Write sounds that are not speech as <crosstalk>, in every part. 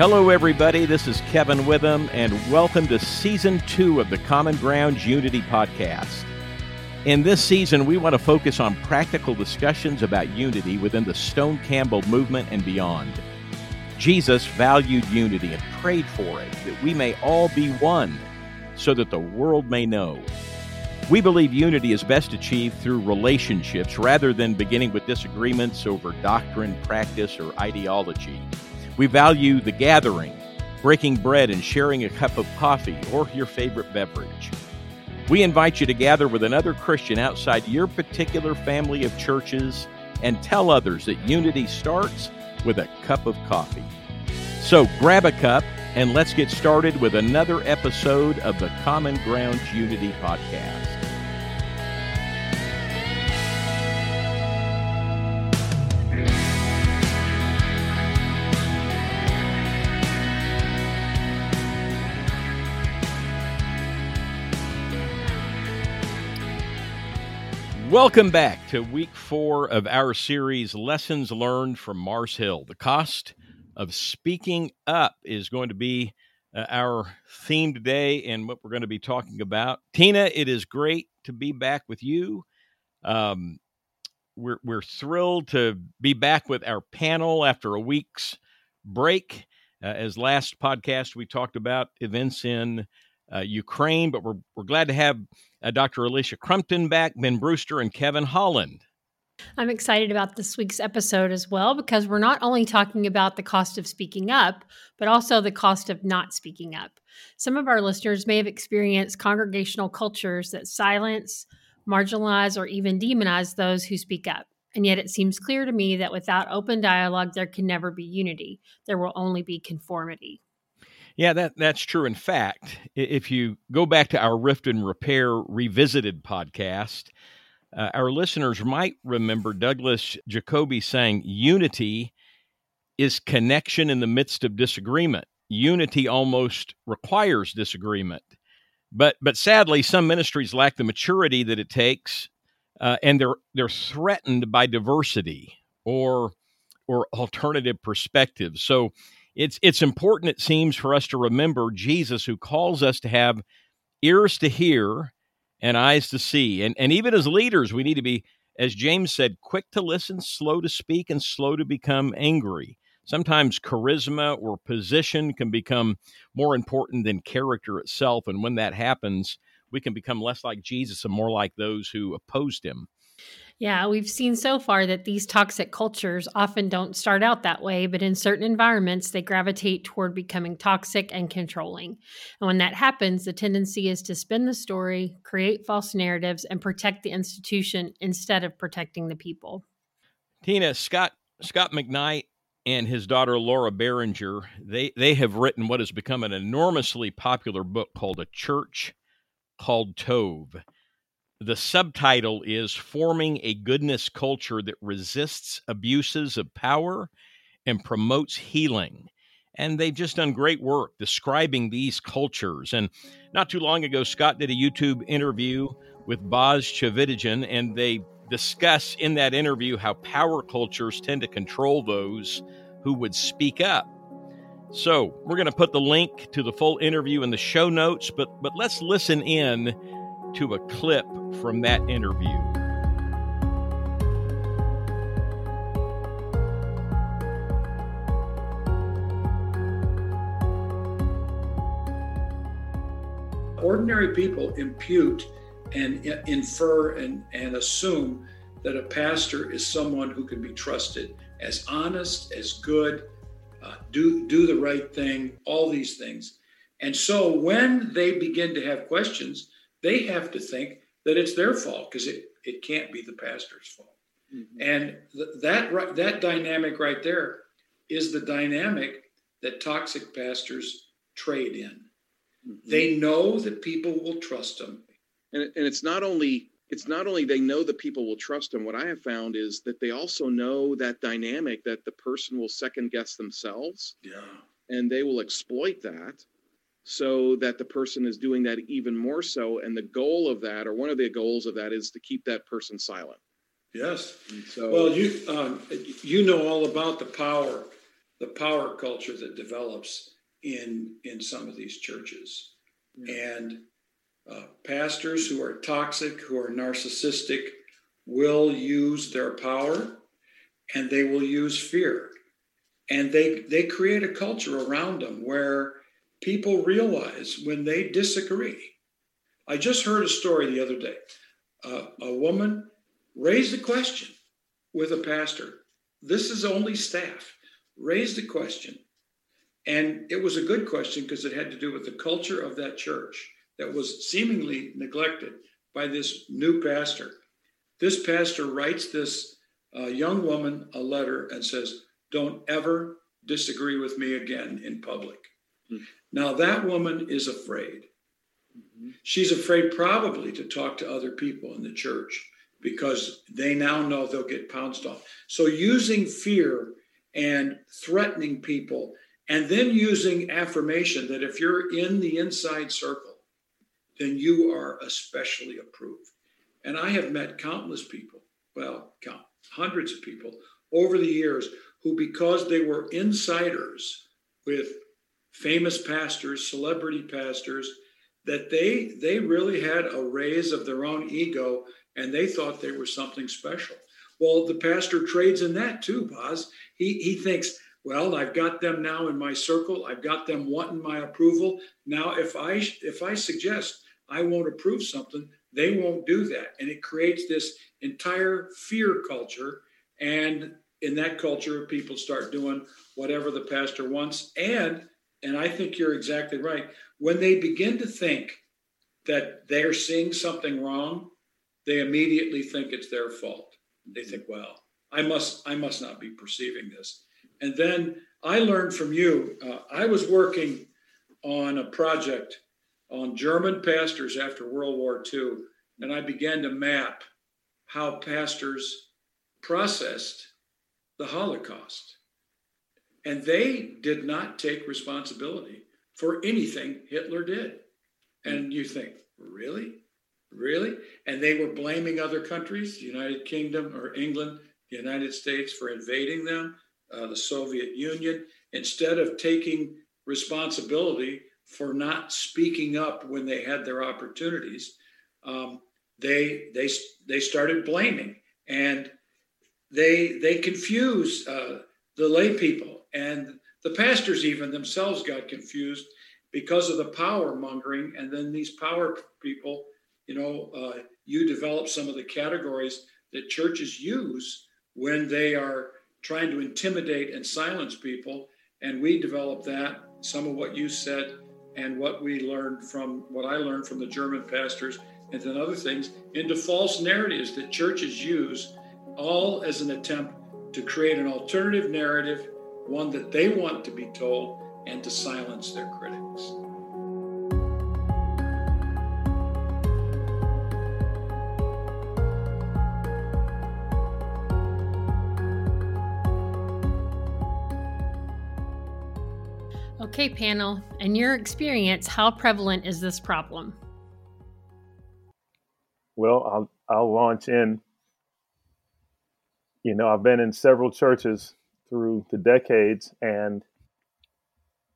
Hello, everybody. This is Kevin Witham, and welcome to season two of the Common Ground Unity podcast. In this season, we want to focus on practical discussions about unity within the Stone Campbell movement and beyond. Jesus valued unity and prayed for it, that we may all be one, so that the world may know. We believe unity is best achieved through relationships rather than beginning with disagreements over doctrine, practice, or ideology. We value the gathering, breaking bread and sharing a cup of coffee or your favorite beverage. We invite you to gather with another Christian outside your particular family of churches and tell others that unity starts with a cup of coffee. So grab a cup and let's get started with another episode of the Common Ground Unity Podcast. Welcome back to week four of our series, Lessons Learned from Mars Hill. The cost of speaking up is going to be uh, our theme today and what we're going to be talking about. Tina, it is great to be back with you. Um, we're, we're thrilled to be back with our panel after a week's break. Uh, as last podcast, we talked about events in uh, Ukraine, but we're, we're glad to have uh, Dr. Alicia Crumpton back, Ben Brewster, and Kevin Holland. I'm excited about this week's episode as well because we're not only talking about the cost of speaking up, but also the cost of not speaking up. Some of our listeners may have experienced congregational cultures that silence, marginalize, or even demonize those who speak up. And yet it seems clear to me that without open dialogue, there can never be unity. There will only be conformity. Yeah, that that's true. In fact, if you go back to our Rift and Repair Revisited podcast, uh, our listeners might remember Douglas Jacoby saying, "Unity is connection in the midst of disagreement. Unity almost requires disagreement." But but sadly, some ministries lack the maturity that it takes, uh, and they're they're threatened by diversity or or alternative perspectives. So it's it's important it seems for us to remember Jesus who calls us to have ears to hear and eyes to see. And and even as leaders we need to be as James said quick to listen slow to speak and slow to become angry. Sometimes charisma or position can become more important than character itself. And when that happens we can become less like Jesus and more like those who opposed him yeah, we've seen so far that these toxic cultures often don't start out that way, but in certain environments, they gravitate toward becoming toxic and controlling. And when that happens, the tendency is to spin the story, create false narratives, and protect the institution instead of protecting the people. Tina, Scot, Scot McKnight and his daughter Laura Barringer, they, they have written what has become an enormously popular book called A Church Called Tov. The subtitle is Forming a Goodness Culture That Resists Abuses of Power and Promotes Healing. And they've just done great work describing these cultures. And not too long ago, Scot did a YouTube interview with Boz Tchividjian, and they discuss in that interview how power cultures tend to control those who would speak up. So we're going to put the link to the full interview in the show notes, but but let's listen in to a clip from that interview. Ordinary people impute and infer and, and assume that a pastor is someone who can be trusted as honest, as good, uh, do do the right thing, all these things. And so when they begin to have questions, they have to think that it's their fault because it, it can't be the pastor's fault. Mm-hmm. And th- that that dynamic right there is the dynamic that toxic pastors trade in. Mm-hmm. They know that people will trust them. And, and it's not only it's not only they know that people will trust them. What I have found is that they also know that dynamic that the person will second guess themselves. Yeah. And they will exploit that so that the person is doing that even more so. And the goal of that, or one of the goals of that, is to keep that person silent. Yes. So, well, you um, you know all about the power the power culture that develops in in some of these churches, yeah. and uh, pastors who are toxic, who are narcissistic, will use their power, and they will use fear, and they they create a culture around them where people realize when they disagree. I just heard a story the other day. Uh, a woman raised a question with a pastor. This is only staff. Raised a question. And it was a good question because it had to do with the culture of that church that was seemingly neglected by this new pastor. This pastor writes this uh, young woman a letter and says, Don't ever disagree with me again in public. Mm-hmm. Now, that woman is afraid. Mm-hmm. She's afraid probably to talk to other people in the church because they now know they'll get pounced on. So, using fear and threatening people, and then using affirmation that if you're in the inside circle, then you are especially approved. And I have met countless people, well, count hundreds of people over the years who, because they were insiders with famous pastors, celebrity pastors, that they they really had a raise of their own ego and they thought they were something special. Well, the pastor trades in that too, Boz. He he thinks, well, I've got them now in my circle. I've got them wanting my approval. Now, if I if I suggest I won't approve something, they won't do that, and it creates this entire fear culture. And in that culture, people start doing whatever the pastor wants, and and I think you're exactly right. When they begin to think that they're seeing something wrong, they immediately think it's their fault. They think, well, I must, I must not be perceiving this. And then I learned from you. Uh, I was working on a project on German pastors after World War II, and I began to map how pastors processed the Holocaust. And they did not take responsibility for anything Hitler did. And you think, really? Really? And they were blaming other countries, the United Kingdom or England, the United States for invading them, uh, the Soviet Union, instead of taking responsibility for not speaking up when they had their opportunities. Um, they they they started blaming and they they confused uh, the lay people and the pastors even themselves got confused because of the power mongering and then these power people you know, uh, you develop some of the categories that churches use when they are trying to intimidate and silence people. And we develop that, some of what you said, and what we learned from what I learned from the German pastors, and then other things, into false narratives that churches use, all as an attempt to create an alternative narrative, one that they want to be told, and to silence their critics. Okay, panel, in your experience, how prevalent is this problem? Well, I'll, I'll launch in. You know, I've been in several churches through the decades, and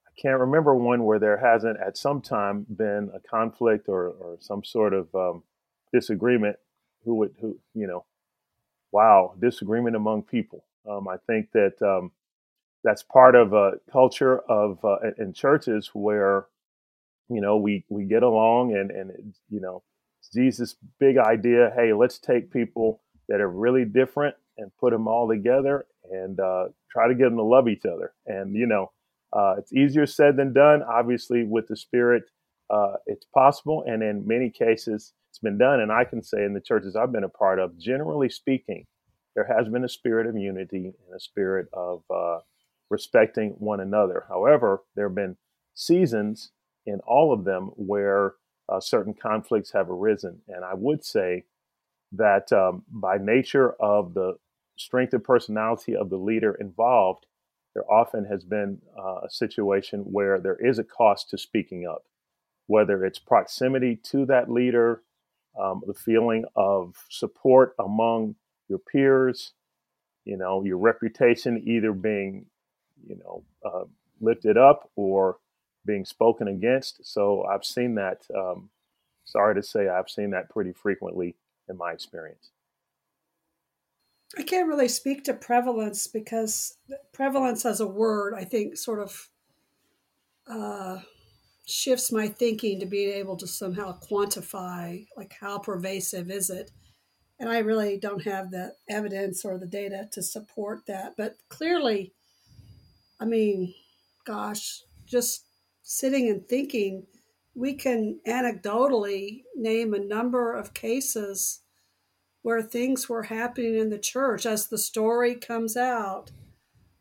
I can't remember one where there hasn't at some time been a conflict or, or some sort of um, disagreement. Who would, who, you know, wow, disagreement among people. Um, I think that um, that's part of a culture of uh, in churches where you know we we get along and and it, you know Jesus big idea hey let's take people that are really different and put them all together and uh, try to get them to love each other and you know uh, it's easier said than done obviously with the spirit uh, it's possible and in many cases it's been done and I can say in the churches I've been a part of generally speaking there has been a spirit of unity and a spirit of uh, respecting one another. However, there have been seasons in all of them where uh, certain conflicts have arisen. And I would say that um, by nature of the strength of personality of the leader involved, there often has been uh, a situation where there is a cost to speaking up, whether it's proximity to that leader, um, the feeling of support among your peers, you know, your reputation either being you know, uh, lifted up or being spoken against. So I've seen that. Um, sorry to say, I've seen that pretty frequently in my experience. I can't really speak to prevalence because prevalence as a word, I think, sort of uh, shifts my thinking to being able to somehow quantify, like, how pervasive is it? And I really don't have the evidence or the data to support that. But clearly, I mean, gosh, just sitting and thinking, we can anecdotally name a number of cases where things were happening in the church. As the story comes out,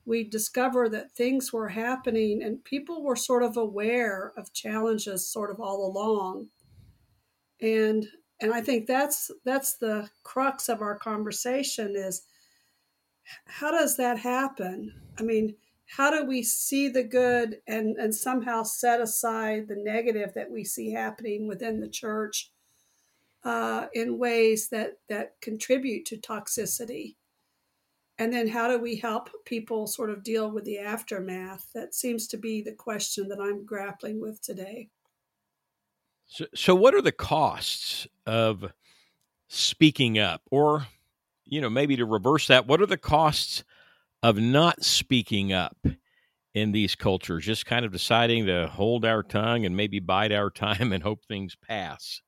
we discover that things were happening and people were sort of aware of challenges sort of all along. And and I think that's that's the crux of our conversation is how does that happen? I mean, how do we see the good and, and somehow set aside the negative that we see happening within the church uh, in ways that that contribute to toxicity. And then how do we help people sort of deal with the aftermath? That seems to be the question that i'm grappling with today. So, so what are the costs of speaking up? Or you know maybe to reverse that what are the costs of not speaking up in these cultures? Just kind of deciding to hold our tongue and maybe bide our <laughs> time and hope things pass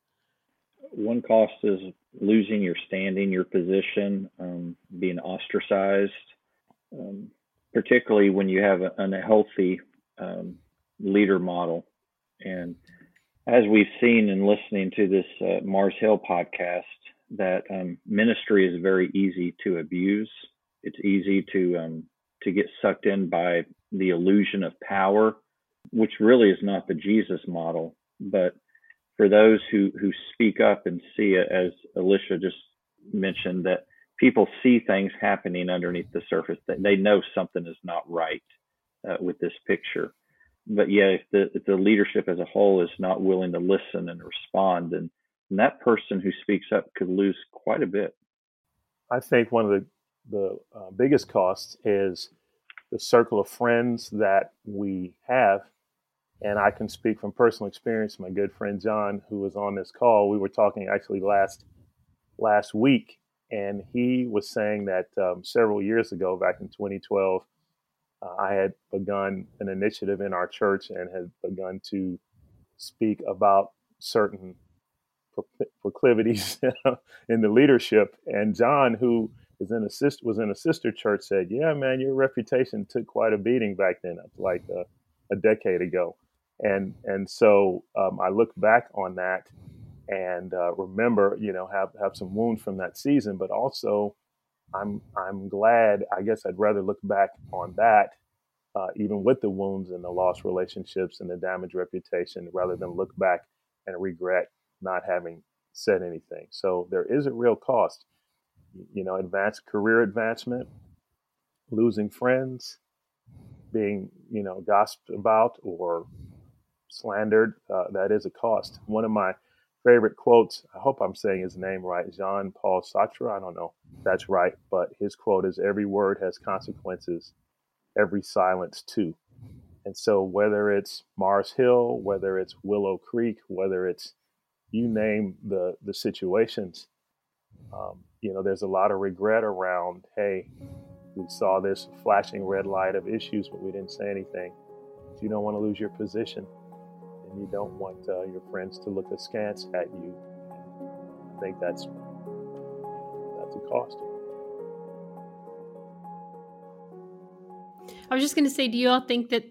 one cost is losing your standing, your position, um, being ostracized, um, particularly when you have an unhealthy um, leader model. And as we've seen in listening to this uh, Mars Hill podcast, that um, ministry is very easy to abuse. It's easy to um, to get sucked in by the illusion of power, which really is not the Jesus model, but for those who who speak up and see it, as Alicia just mentioned, that people see things happening underneath the surface that they know something is not right uh, with this picture. But yeah, if the if the leadership as a whole is not willing to listen and respond, then, then that person who speaks up could lose quite a bit. I think one of the the uh, biggest costs is the circle of friends that we have and I can speak from personal experience. My good friend John, who was on this call, we were talking actually last last week, and he was saying that um, several years ago, back in 2012, uh, I had begun an initiative in our church and had begun to speak about certain proclivities <laughs> in the leadership. And John, who is in a sister, was in a sister church, said, "Yeah, man, your reputation took quite a beating back then, like a, a decade ago." And and so um, I look back on that and uh, remember, you know, have have some wounds from that season, but also I'm I'm glad. I guess I'd rather look back on that, uh, even with the wounds and the lost relationships and the damaged reputation, rather than look back and regret not having said anything. So there is a real cost, you know, advanced career advancement, losing friends, being you know gossiped about or slandered, uh, that is a cost. One of my favorite quotes, I hope I'm saying his name right, Jean Paul Sartre. I don't know that's right, but his quote is Every word has consequences, every silence too. And so, whether it's Mars Hill, whether it's Willow Creek, whether it's you name the, the situations, um, you know, there's a lot of regret around, hey, we saw this flashing red light of issues, but we didn't say anything. You don't want to lose your position, you don't want uh, your friends to look askance at you. I think that's that's a cost. I was just going to say, do you all think that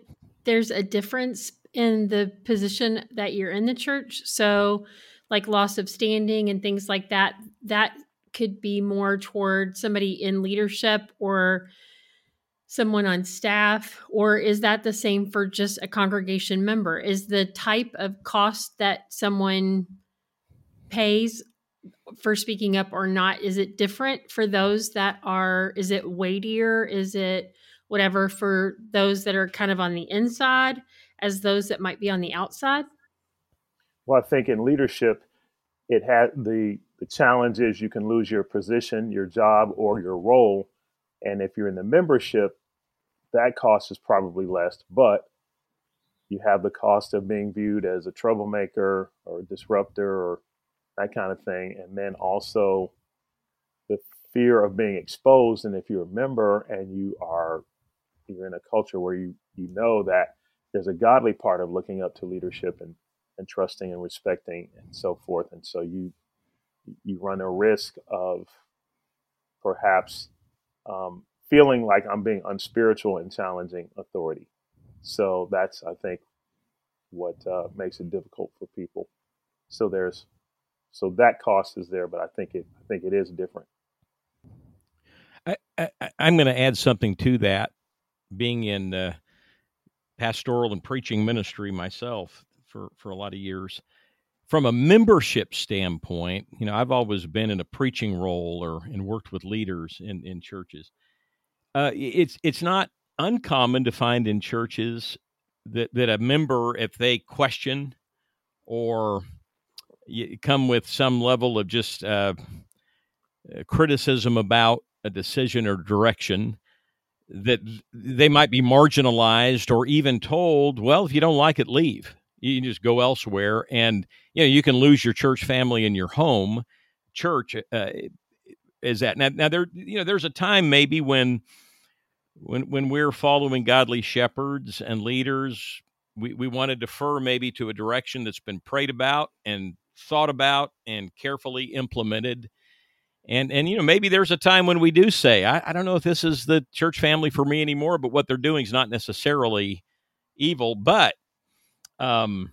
there's a difference in the position that you're in the church? So, like loss of standing and things like that, that could be more toward somebody in leadership or someone on staff or is that the same for just a congregation member? Is the type of cost that someone pays for speaking up or not is it different for those that are is it weightier? Is it whatever for those that are kind of on the inside as those that might be on the outside? Well i think in leadership it had the the challenge is you can lose your position your job or your role. And if you're in the membership that cost is probably less, but you have the cost of being viewed as a troublemaker or a disruptor or that kind of thing. And then also the fear of being exposed. And if you're a member and you are you're in a culture where you you know that there's a godly part of looking up to leadership and and trusting and respecting and so forth. And so you you run a risk of perhaps um, feeling like I'm being unspiritual and challenging authority. So that's I think what uh, makes it difficult for people. So there's so that cost is there, but I think it I think it is different. I, I, am going to add something to that. Being in uh, pastoral and preaching ministry myself for for a lot of years, from a membership standpoint, you know, I've always been in a preaching role or and worked with leaders in in churches. Uh, it's it's not uncommon to find in churches that that a member, if they question or come with some level of just uh, uh, criticism about a decision or direction, that they might be marginalized or even told, "Well, if you don't like it, leave." you can just go elsewhere and you know you can lose your church family in your home church uh, is that now, now there you know there's a time maybe when when when we're following godly shepherds and leaders we, we want to defer maybe to a direction that's been prayed about and thought about and carefully implemented. And and you know maybe there's a time when we do say I, I don't know if this is the church family for me anymore but what they're doing is not necessarily evil. But um,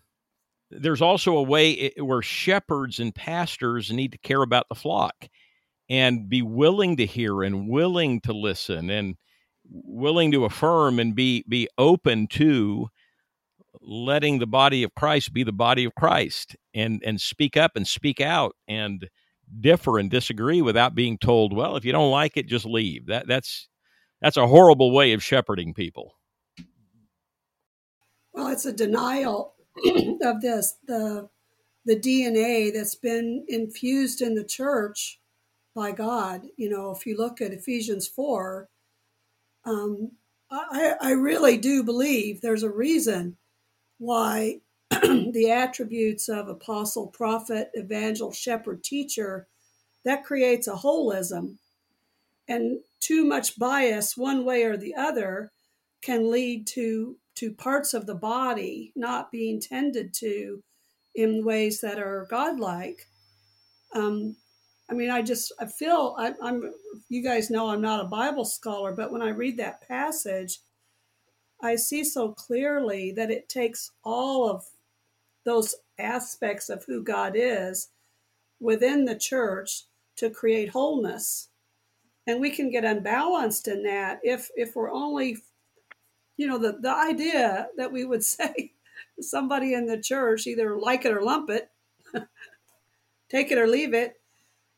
there's also a way where shepherds and pastors need to care about the flock and be willing to hear and willing to listen and willing to affirm and be be open to letting the body of Christ be the body of Christ and and speak up and speak out and differ and disagree without being told, well, if you don't like it, just leave. That that's that's a horrible way of shepherding people. Well, it's a denial <clears throat> of this the the DNA that's been infused in the church by God. You know, if you look at Ephesians four, um, I, I really do believe there's a reason why <clears throat> the attributes of apostle, prophet, evangel, shepherd, teacher that creates a holism, and too much bias one way or the other can lead to to parts of the body not being tended to in ways that are godlike. Um, I mean, I just I feel I, I'm. You guys know I'm not a Bible scholar, but when I read that passage, I see so clearly that it takes all of those aspects of who God is within the church to create wholeness. And we can get unbalanced in that if if we're only you know, the, the idea that we would <laughs> say somebody in the church either like it or lump it, <laughs> take it or leave it,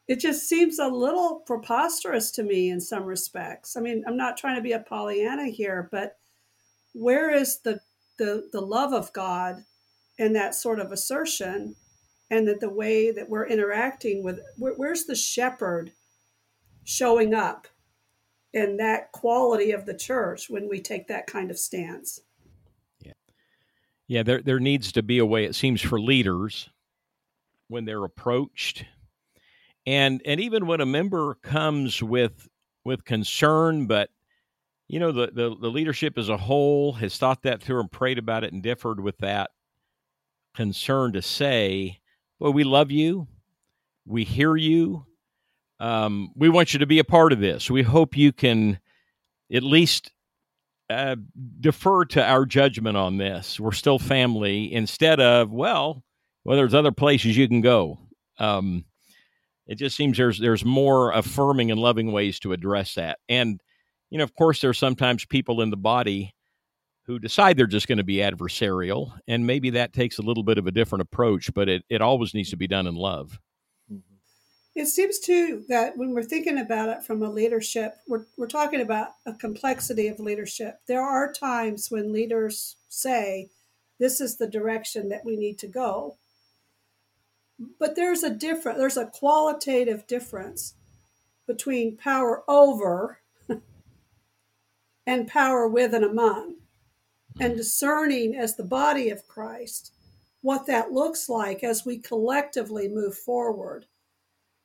it just seems a little preposterous to me in some respects. I mean, I'm not trying to be a Pollyanna here, but where is the the, the love of God and that sort of assertion and that the way that we're interacting with where, where's the shepherd showing up and that quality of the church when we take that kind of stance. Yeah. Yeah, there there needs to be a way it seems for leaders when they're approached and and even when a member comes with with concern but you know the, the the leadership as a whole has thought that through and prayed about it and differed with that concern to say well we love you we hear you um, we want you to be a part of this. We hope you can at least uh, defer to our judgment on this. We're still family instead of, well, well, there's other places you can go. Um, it just seems there's there's more affirming and loving ways to address that. And you know, of course, there's sometimes people in the body who decide they're just going to be adversarial, and maybe that takes a little bit of a different approach. But it it always needs to be done in love. Mm-hmm. It seems too that when we're thinking about it from a leadership, we're, we're talking about a complexity of leadership. There are times when leaders say, this is the direction that we need to go. But there's a different, there's a qualitative difference between power over <laughs> and power with and among, and hmm. discerning as the body of Christ what that looks like as we collectively move forward.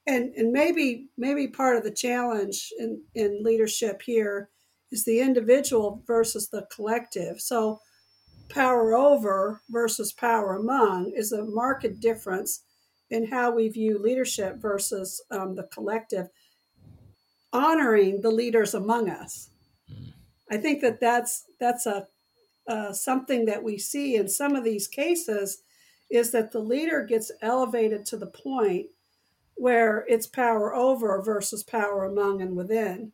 And, and maybe maybe part of the challenge in, in leadership here is the individual versus the collective. So power over versus power among is a marked difference in how we view leadership versus um, the collective, honoring the leaders among us. Mm. I think that that's that's a uh, something that we see in some of these cases is that the leader gets elevated to the point where it's power over versus power among and within,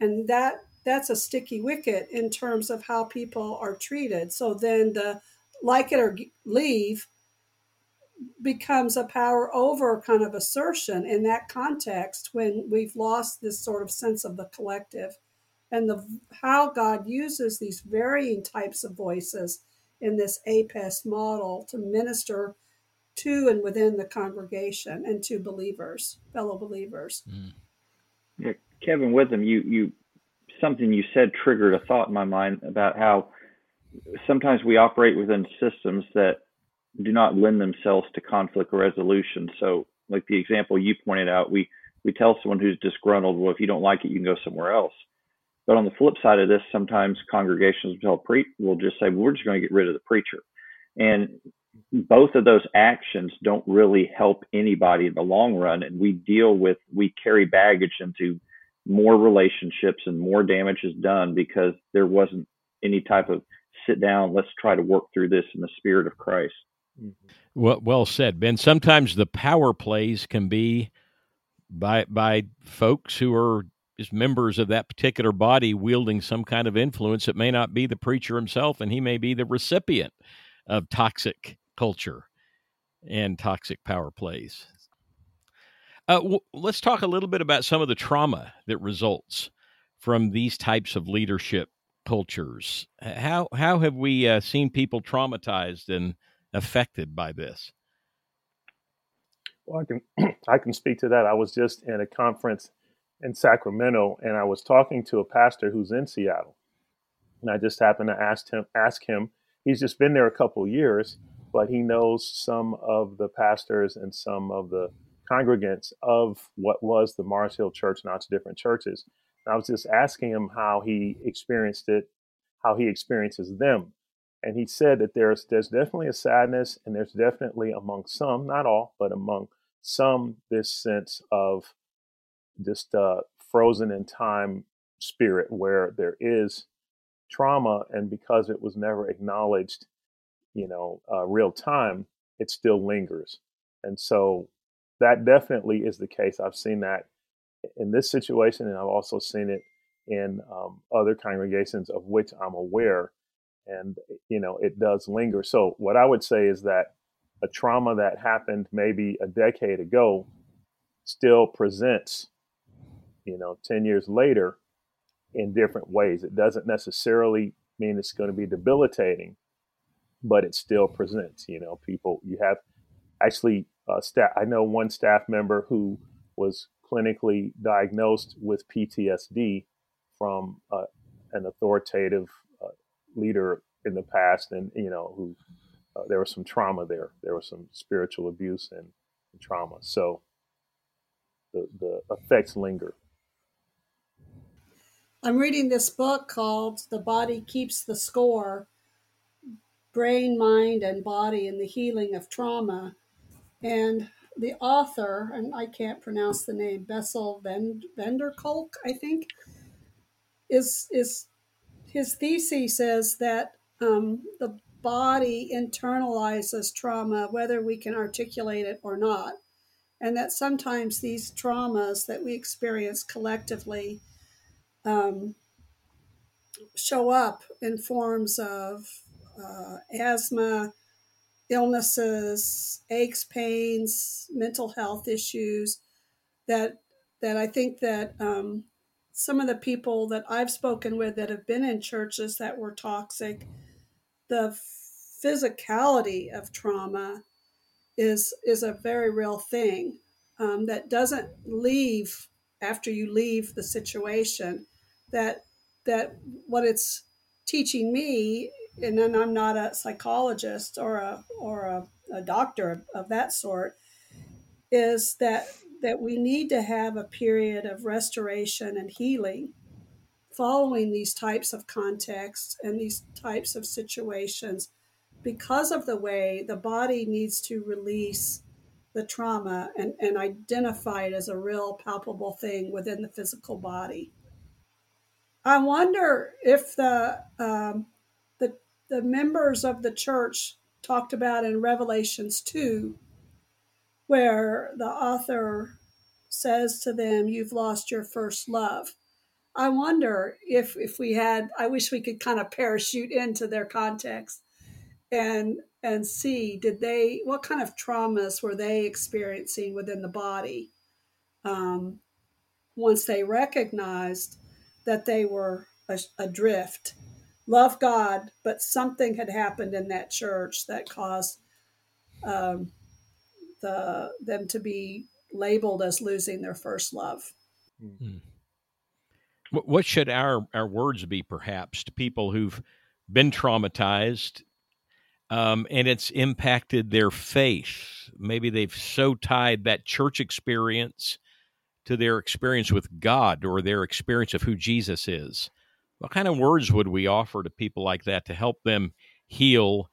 and that that's a sticky wicket in terms of how people are treated. So then the like it or leave becomes a power over kind of assertion in that context when we've lost this sort of sense of the collective and the how God uses these varying types of voices in this APEST model to minister to and within the congregation and to believers, fellow believers. Mm. Yeah, Kevin Witham, you you something you said triggered a thought in my mind about how sometimes we operate within systems that do not lend themselves to conflict resolution. So, like the example you pointed out, we we tell someone who's disgruntled, well, if you don't like it, you can go somewhere else. But on the flip side of this, sometimes congregations will tell pre will just say, well, we're just going to get rid of the preacher, and both of those actions don't really help anybody in the long run. And we deal with we carry baggage into more relationships and more damage is done because there wasn't any type of sit down, let's try to work through this in the spirit of Christ. Mm-hmm. Well, well said, Ben. Sometimes the power plays can be by by folks who are just members of that particular body wielding some kind of influence. It may not be the preacher himself, and he may be the recipient of toxic culture and toxic power plays. Uh, w- let's talk a little bit about some of the trauma that results from these types of leadership cultures. How how have we uh, seen people traumatized and affected by this? Well, I can <clears throat> I can speak to that. I was just in a conference in Sacramento, and I was talking to a pastor who's in Seattle, and I just happened to ask him ask him. He's just been there a couple years, but he knows some of the pastors and some of the congregants of what was the Mars Hill Church. Now it's different churches. And I was just asking him how he experienced it, how he experiences them, and he said that there's there's definitely a sadness, and there's definitely among some, not all, but among some, this sense of just uh, frozen in time spirit where there is trauma, and because it was never acknowledged, you know, uh, real time, it still lingers, and so that definitely is the case. I've seen that in this situation, and I've also seen it in um, other congregations of which I'm aware and you know it does linger. So what i would say is that a trauma that happened maybe a decade ago still presents you know 10 years later in different ways. It doesn't necessarily mean it's going to be debilitating but it still presents you know people you have actually uh, staff i know one staff member who was clinically diagnosed with ptsd from uh, an authoritative leader in the past, and you know, who uh, there was some trauma there. There was some spiritual abuse and, and trauma. So the the effects linger. I'm reading this book called The Body Keeps the Score Brain, Mind, and Body in the Healing of Trauma. And the author, and I can't pronounce the name, Bessel Vend- Venderkolk, I think, is, is his thesis says that um, the body internalizes trauma, whether we can articulate it or not. And that sometimes these traumas that we experience collectively um, show up in forms of uh, asthma, illnesses, aches, pains, mental health issues that that I think that um, some of the people that I've spoken with that have been in churches that were toxic, the physicality of trauma is is a very real thing um, that doesn't leave after you leave the situation. That that what it's teaching me, and then I'm not a psychologist or a or a, a doctor of, of that sort, is that that we need to have a period of restoration and healing following these types of contexts and these types of situations because of the way the body needs to release the trauma and, and identify it as a real palpable thing within the physical body. I wonder if the um, the the members of the church talked about in Revelations two, where the author says to them, "You've lost your first love." I wonder if if we had. I wish we could kind of parachute into their context and and see did they what kind of traumas were they experiencing within the body um, once they recognized that they were adrift love god but something had happened in that church that caused um, the them to be labeled as losing their first love mm-hmm. what should our our words be perhaps to people who've been traumatized um, and it's impacted their faith. Maybe they've so tied that church experience to their experience with God or their experience of who Jesus is. What kind of words would we offer to people like that to help them heal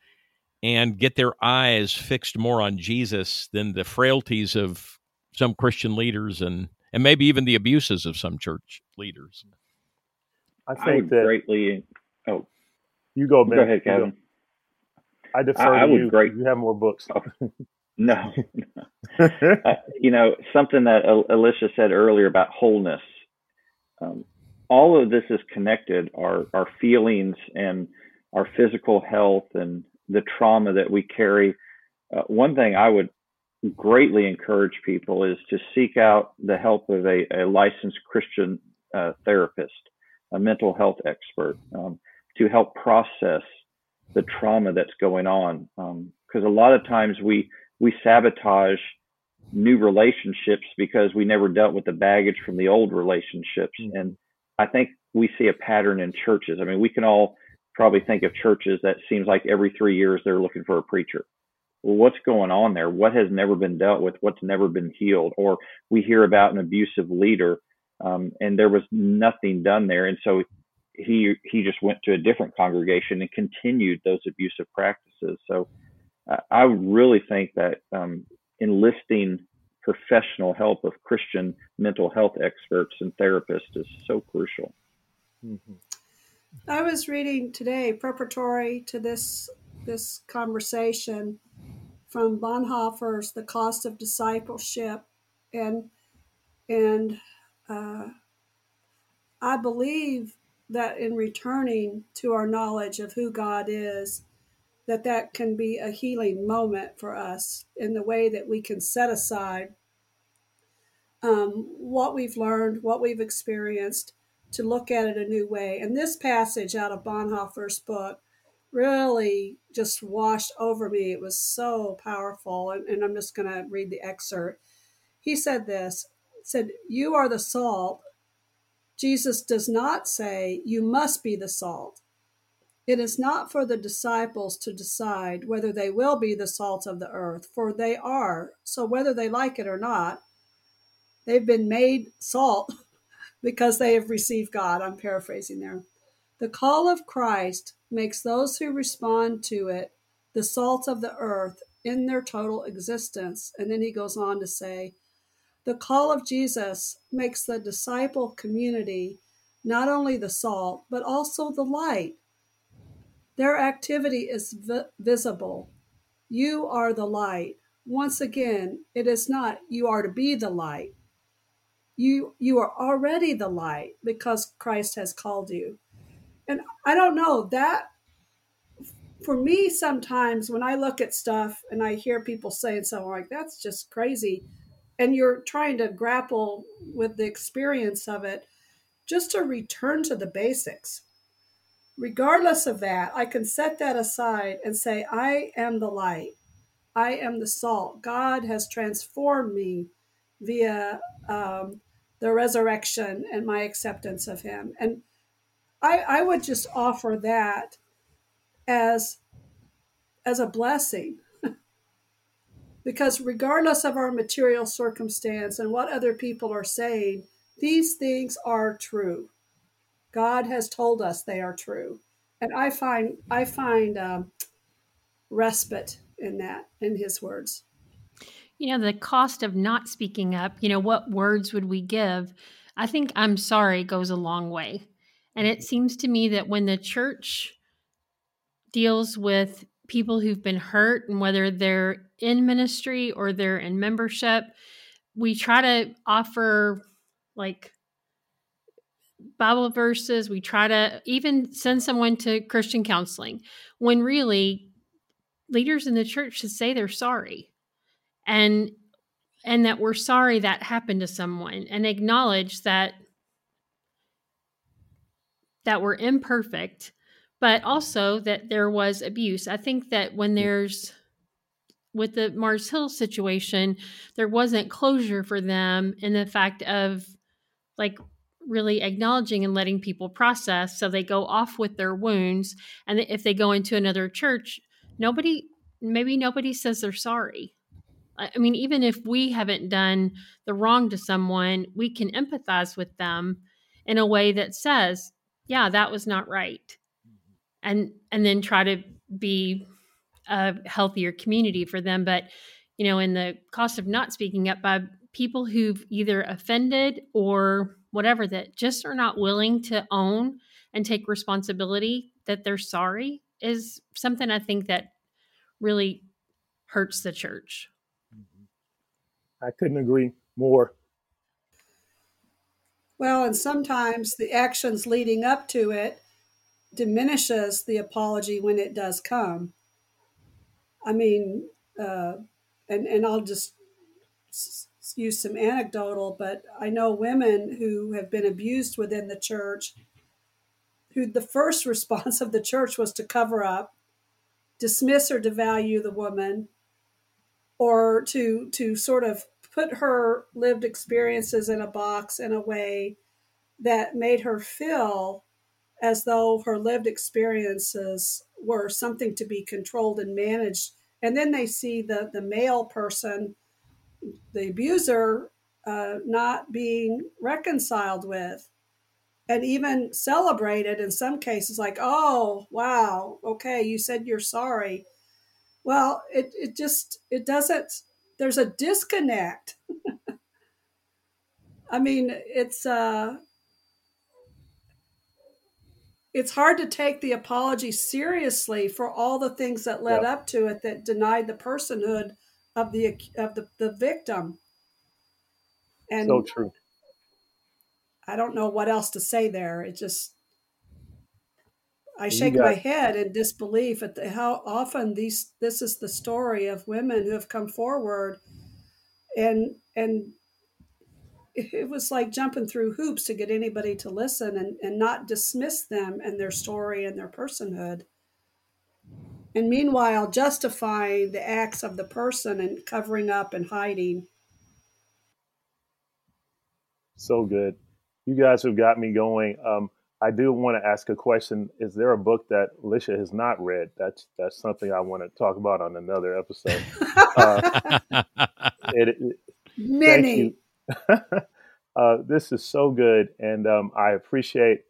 and get their eyes fixed more on Jesus than the frailties of some Christian leaders and and maybe even the abuses of some church leaders? I think I that greatly. Oh, you go. Ben. Go ahead, Kevin. I defer I, I to you. Great. You have more books. Oh, <laughs> no, <laughs> uh, you know something that Alicia said earlier about wholeness. Um, all of this is connected. Our our feelings and our physical health and the trauma that we carry. Uh, one thing I would greatly encourage people is to seek out the help of a, a licensed Christian uh, therapist, a mental health expert, um, to help process the trauma that's going on. Because um, a lot of times we we sabotage new relationships because we never dealt with the baggage from the old relationships. Mm-hmm. And I think we see a pattern in churches. I mean, we can all probably think of churches that seems like every three years they're looking for a preacher. Well, what's going on there? What has never been dealt with? What's never been healed? Or we hear about an abusive leader um, and there was nothing done there. And so he he just went to a different congregation and continued those abusive practices. So I really think that um, enlisting professional help of Christian mental health experts and therapists is so crucial. Mm-hmm. I was reading today, preparatory to this this conversation, from Bonhoeffer's "The Cost of Discipleship," and and uh, I believe that in returning to our knowledge of who God is, that that can be a healing moment for us in the way that we can set aside um, what we've learned, what we've experienced, to look at it a new way. And this passage out of Bonhoeffer's book really just washed over me. It was so powerful. And, and I'm just going to read the excerpt. He said this said, You are the salt Jesus does not say, You must be the salt. It is not for the disciples to decide whether they will be the salt of the earth, for they are. So, whether they like it or not, they've been made salt <laughs> because they have received God. I'm paraphrasing there. The call of Christ makes those who respond to it the salt of the earth in their total existence. And then he goes on to say, the call of Jesus makes the disciple community not only the salt, but also the light. Their activity is vi- visible. You are the light. Once again, it is not you are to be the light. You you are already the light because Christ has called you. And I don't know that for me sometimes when I look at stuff and I hear people saying something like that's just crazy and you're trying to grapple with the experience of it, just to return to the basics. Regardless of that, I can set that aside and say, I am the light. I am the salt. God has transformed me via um, the resurrection and my acceptance of Him. And I, I would just offer that as as a blessing. <laughs> Because regardless of our material circumstance and what other people are saying these things are true. God has told us they are true. And i find i find um, respite in that in his words you know the cost of not speaking up you know what words would we give? I think i'm sorry goes a long way. And it mm-hmm. seems to me that when the church deals with people who've been hurt and whether they're in ministry or they're in membership, we try to offer like Bible verses. We try to even send someone to Christian counseling when really leaders in the church should say they're sorry and and that we're sorry that happened to someone and acknowledge that that we're imperfect but also that there was abuse. I think that when there's with the Mars Hill situation, there wasn't closure for them in the fact of like really acknowledging and letting people process. So they go off with their wounds. And if they go into another church, nobody, maybe nobody says they're sorry. I mean, even if we haven't done the wrong to someone, we can empathize with them in a way that says, yeah, that was not right. Mm-hmm. And and then try to be a healthier community for them. But you know in the cost of not speaking up by people who've either offended or whatever that just are not willing to own and take responsibility that they're sorry is something i think that really hurts the church i couldn't agree more well and sometimes the actions leading up to it diminishes the apology when it does come. I mean, uh, and and I'll just use some anecdotal, but I know women who have been abused within the church, who the first <laughs> response of the church was to cover up, dismiss or devalue the woman, or to to sort of put her lived experiences in a box in a way that made her feel as though her lived experiences were something to be controlled and managed. And then they see the, the male person, the abuser, uh, not being reconciled with and even celebrated in some cases, like, oh, wow, okay, you said you're sorry. Well, it, it just, it doesn't, there's a disconnect. <laughs> I mean, it's, uh, it's hard to take the apology seriously for all the things that led yep. up to it that denied the personhood of the of the, the victim. And so true. I don't know what else to say there. It just I shake got, my head in disbelief at the, how often these this is the story of women who have come forward and and it was like jumping through hoops to get anybody to listen and, and not dismiss them and their story and their personhood. And meanwhile, justifying the acts of the person and covering up and hiding. So good. You guys have got me going. Um, I do want to ask a question. Is there a book that Lisha has not read? That's that's something I want to talk about on another episode. Uh, <laughs> it, it, Many. <laughs> uh, this is so good, and um, I appreciate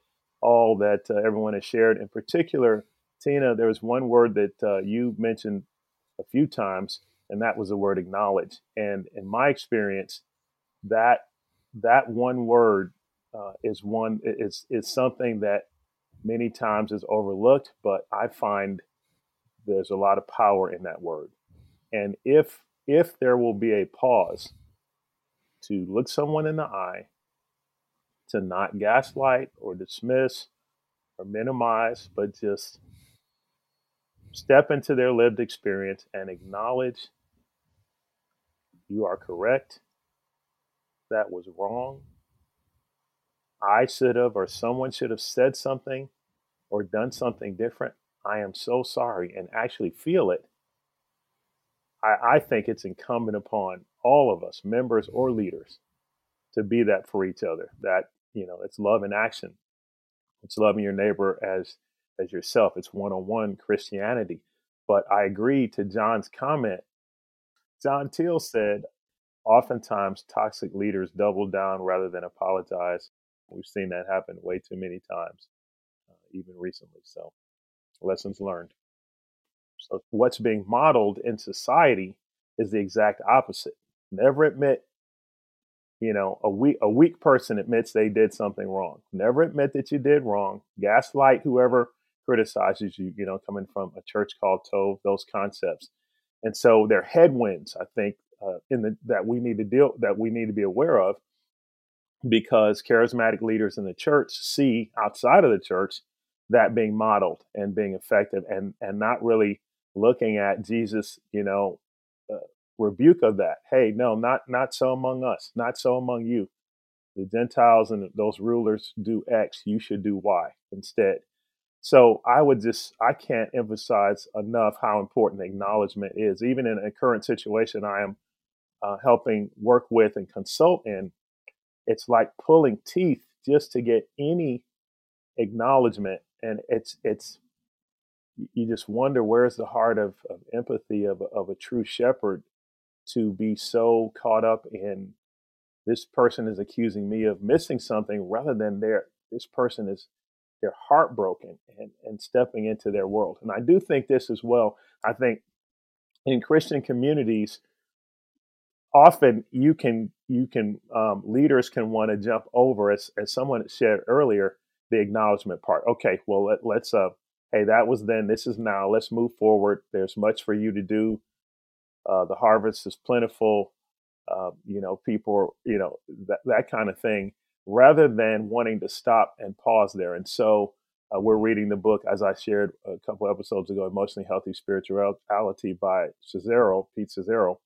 all that uh, everyone has shared. In particular, Tina, there was one word that uh, you mentioned a few times, and that was the word acknowledge. And in my experience, that that one word uh, is one is is something that many times is overlooked, but I find there's a lot of power in that word. And if if there will be a pause to look someone in the eye, to not gaslight or dismiss or minimize, but just step into their lived experience and acknowledge you are correct. That was wrong. I should have, or someone should have said something or done something different. I am so sorry and actually feel it. I, I think it's incumbent upon all of us, members or leaders, to be that for each other. That, you know, it's love in action. It's loving your neighbor as as yourself. It's one on one Christianity. But I agree to John's comment. John Teal said, oftentimes toxic leaders double down rather than apologize. We've seen that happen way too many times, uh, even recently. So, lessons learned. So, what's being modeled in society is the exact opposite. Never admit, you know, a weak a weak person admits they did something wrong. Never admit that you did wrong. Gaslight whoever criticizes you. You know, coming from a church called Tov, those concepts, and so they're headwinds. I think uh, in the that we need to deal that we need to be aware of because charismatic leaders in the church see outside of the church that being modeled and being effective and and not really looking at Jesus, you know, uh, rebuke of that. Hey, no, not not so among us, not so among you. The Gentiles and those rulers do X, you should do Y instead. So I would just I can't emphasize enough how important acknowledgement is. Even in a current situation I am uh, helping work with and consult in, it's like pulling teeth just to get any acknowledgement, and it's it's you just wonder where's the heart of, of empathy of, of a true shepherd to be so caught up in this person is accusing me of missing something rather than their this person is they're heartbroken and, and stepping into their world. And I do think this as well. I think in Christian communities, often you can you can um, leaders can want to jump over as as someone said earlier the acknowledgement part. Okay, well let, let's uh hey that was then this is now let's move forward. There's much for you to do. Uh, the harvest is plentiful. Uh, you know, people, you know, that that kind of thing, rather than wanting to stop and pause there. And so uh, we're reading the book, as I shared a couple episodes ago, Emotionally Healthy Spirituality by Scazzero, Pete Scazzero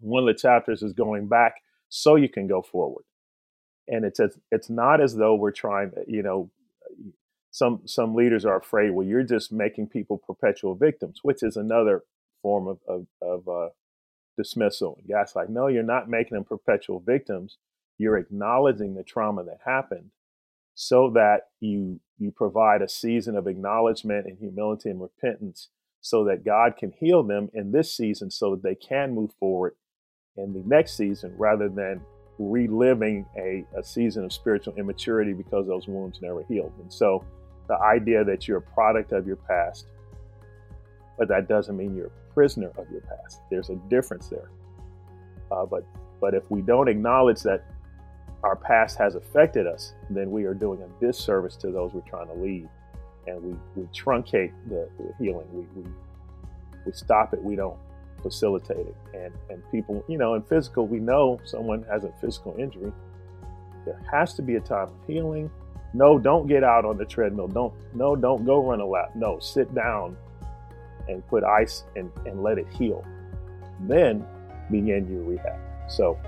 one of the chapters is going back so you can go forward. And it's it's not as though we're trying to you know some some leaders are afraid well you're just making people perpetual victims which is another form of of, of uh, dismissal. And gaslight no you're not making them perpetual victims. You're acknowledging the trauma that happened so that you you provide a season of acknowledgement and humility and repentance so that God can heal them in this season so that they can move forward in the next season rather than reliving a, a season of spiritual immaturity because those wounds never healed. And so the idea that you're a product of your past, but that doesn't mean you're a prisoner of your past. There's a difference there. Uh, but but if we don't acknowledge that our past has affected us, then we are doing a disservice to those we're trying to lead, and we, we truncate the, the healing. We, we we stop it. We don't facilitated. And and people, you know, in physical, we know someone has a physical injury. There has to be a time of healing. No, don't get out on the treadmill. Don't no, don't go run a lap. No, sit down and put ice and, and let it heal. Then begin your rehab. So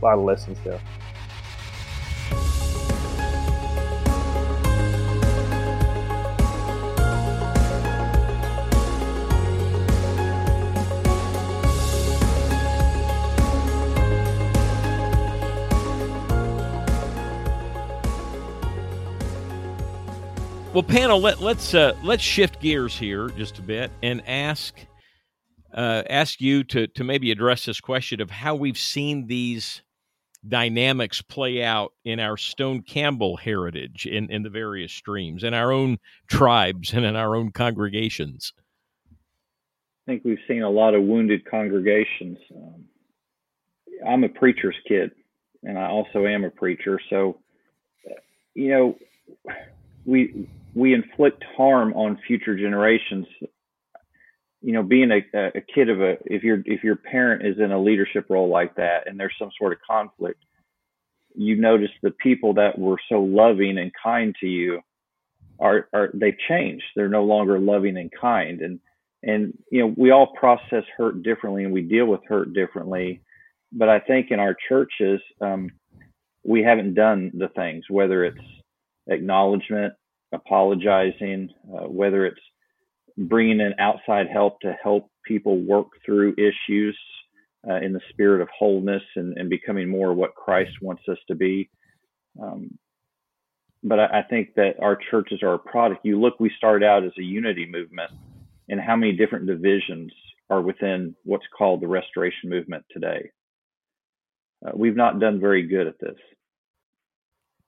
a lot of lessons there. Well, panel, let, let's uh, let's shift gears here just a bit and ask uh, ask you to to maybe address this question of how we've seen these dynamics play out in our Stone Campbell heritage in in the various streams, in our own tribes, and in our own congregations. I think we've seen a lot of wounded congregations. Um, I'm a preacher's kid, and I also am a preacher, so you know we we inflict harm on future generations. You know being a, a kid of a if your if your parent is in a leadership role like that and there's some sort of conflict you notice the people that were so loving and kind to you are are they've changed. They're no longer loving and kind. And and you know we all process hurt differently and we deal with hurt differently. But i think in our churches um, we haven't done the things whether it's acknowledgement apologizing, uh, whether it's bringing in outside help to help people work through issues uh, in the spirit of wholeness and, and, becoming more what Christ wants us to be. Um, but I, I think that our churches are a product. You look, we started out as a unity movement, and how many different divisions are within what's called the restoration movement today. Uh, we've not done very good at this.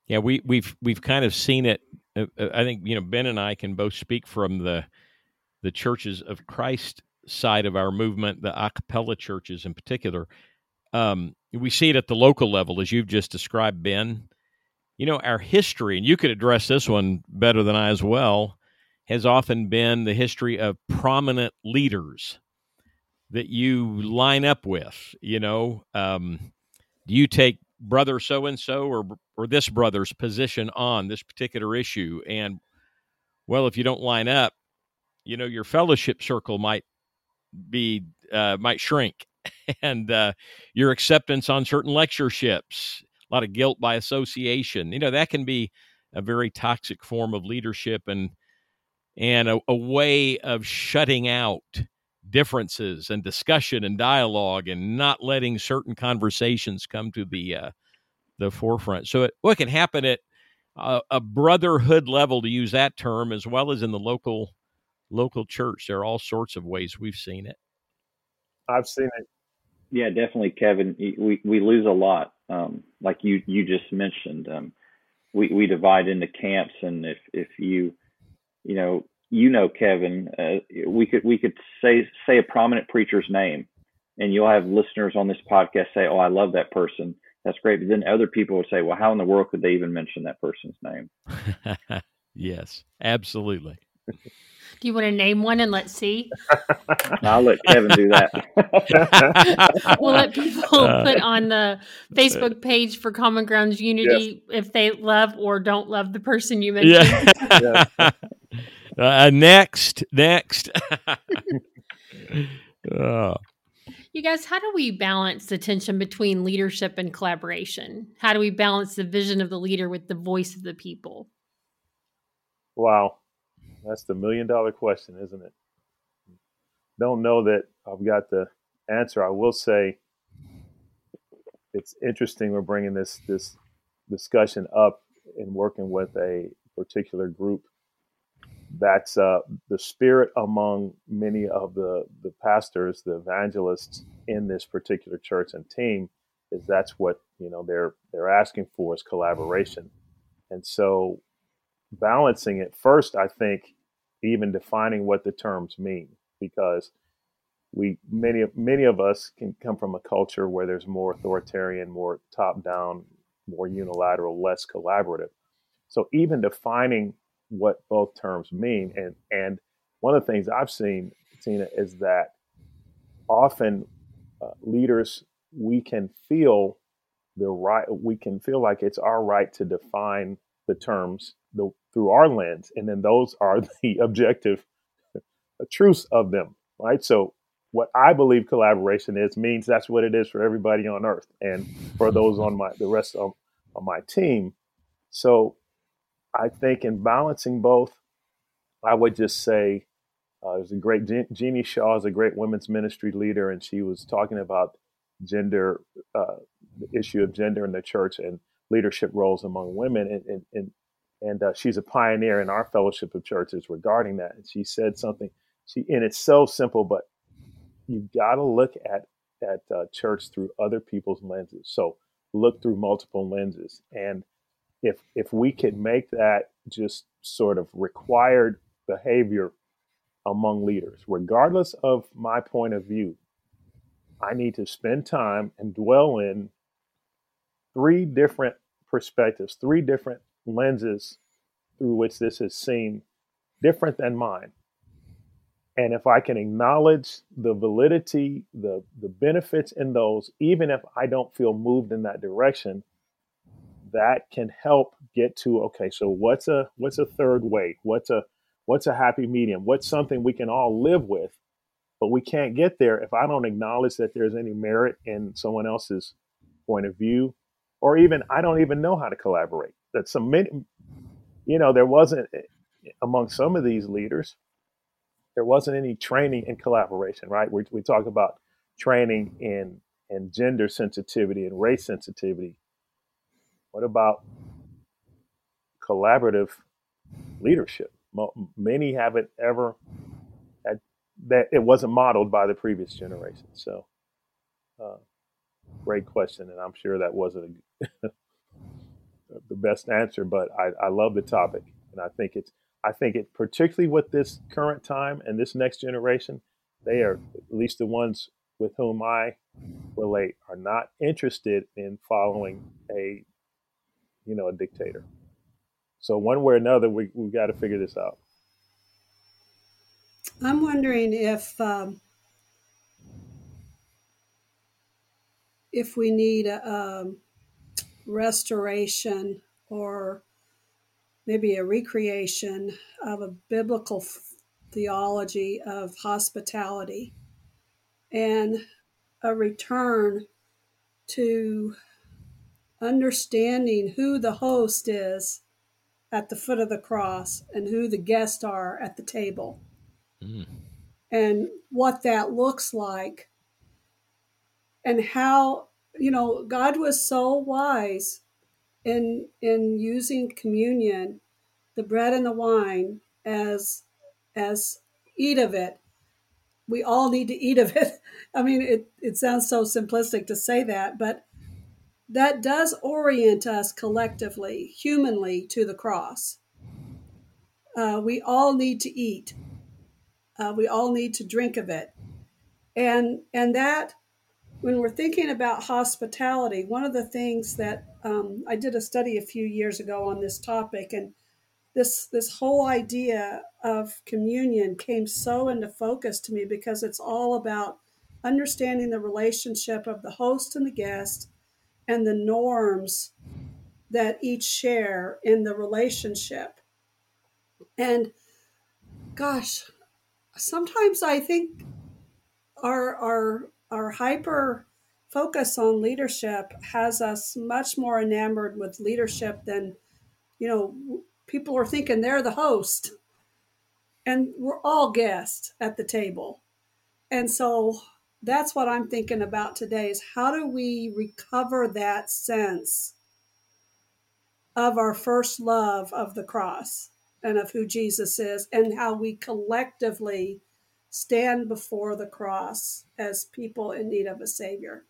Yeah, we, we've we've kind of seen it. Uh, uh, I think you know Ben and I can both speak from the the churches of Christ side of our movement, the a cappella churches in particular. Um, we see it at the local level, as you've just described, Ben. You know, our history, and you could address this one better than I as well, has often been the history of prominent leaders that you line up with. You know, um, do you take brother so and so or or this brother's position on this particular issue? And well, if you don't line up, you know, your fellowship circle might be uh, might shrink, <laughs> and uh, your acceptance on certain lectureships, a lot of guilt by association. You know, that can be a very toxic form of leadership and and a, a way of shutting out differences and discussion and dialogue and not letting certain conversations come to the uh, the forefront. So it, what can happen at a, a brotherhood level, to use that term, as well as in the local local church. There are all sorts of ways we've seen it. I've seen it. Yeah, definitely, Kevin. We we lose a lot, um, like you you just mentioned. Um, we we divide into camps, and if if you you know you know Kevin, uh, we could we could say say a prominent preacher's name, and you'll have listeners on this podcast say, "Oh, I love that person. That's great." But then other people will say, "Well, how in the world could they even mention that person's name?" <laughs> yes, absolutely. Do you want to name one and let's see? <laughs> I'll let Kevin do that. <laughs> we'll let people uh, put on the Facebook page for Common Grounds Unity yes. if they love or don't love the person you mentioned. Yeah. yeah. Uh, next, next. <laughs> oh. You guys, how do we balance the tension between leadership and collaboration? How do we balance the vision of the leader with the voice of the people? Wow. That's the million dollar question, isn't it? Don't know that I've got the answer. I will say it's interesting we're bringing this this discussion up and working with a particular group that's uh, the spirit among many of the the pastors, the evangelists in this particular church and team is that's what you know they're they're asking for is collaboration, and so balancing it first, I think, even defining what the terms mean because we many many of us can come from a culture where there's more authoritarian, more top down, more unilateral, less collaborative. So even defining what both terms mean. And and one of the things I've seen, Tina, is that often uh, leaders we can feel the right we can feel like it's our right to define the terms the, through our lens and then those are <laughs> the objective truths of them right so what i believe collaboration is means that's what it is for everybody on earth and for those on my the rest of, of my team so I think in balancing both, I would just say uh, there's a great Jeanie Shaw is a great women's ministry leader, and she was talking about gender, uh, the issue of gender in the church and leadership roles among women, and and and, and uh, she's a pioneer in our fellowship of churches regarding that. And she said something. She and it's so simple, but you've got to look at at uh, church through other people's lenses. So look through multiple lenses and if if we could make that just sort of required behavior among leaders, regardless of my point of view, I need to spend time and dwell in three different perspectives, three different lenses through which this is seen, different than mine. And if I can acknowledge the validity, the, the benefits in those, even if I don't feel moved in that direction, that can help get to okay so what's a what's a third way what's a what's a happy medium? What's something we can all live with but we can't get there if i don't acknowledge that there's any merit in someone else's point of view or even i don't even know how to collaborate. That some many you know there wasn't eh, among some of these leaders there wasn't any training in collaboration right? We, we talk about training in in gender sensitivity and race sensitivity what about collaborative leadership. Many haven't ever had that. It wasn't modeled by the previous generation. So, uh, great question, and I'm sure that wasn't a, <laughs> the best answer, but I, I love the topic, and I think it's I think it particularly with this current time and this next generation, they are at least the ones with whom I relate are not interested in following a you know a dictator. So one way or another, we we got to figure this out. I'm wondering if um, if we need a um, restoration or maybe a recreation of a biblical theology of hospitality and a return to understanding who the host is at the foot of the cross and who the guests are at the table. Mm. and what that looks like and how you know god was so wise in in using communion the bread and the wine as as eat of it. We all need to eat of it. <laughs> I mean it it sounds so simplistic to say that but that does orient us collectively humanly to the cross. Uh, we all need to eat. Uh, we all need to drink of it. And and that when we're thinking about hospitality, one of the things that um, I did a study a few years ago on this topic, and this this whole idea of communion came so into focus to me because it's all about understanding the relationship of the host and the guest and the norms that each share in the relationship. And gosh, sometimes I think our our our hyper focus on leadership has us much more enamored with leadership than you know people are thinking they're the host and we're all guests at the table and so that's what i'm thinking about today is how do we recover that sense of our first love of the cross and of who jesus is and how we collectively stand before the cross as people in need of a savior.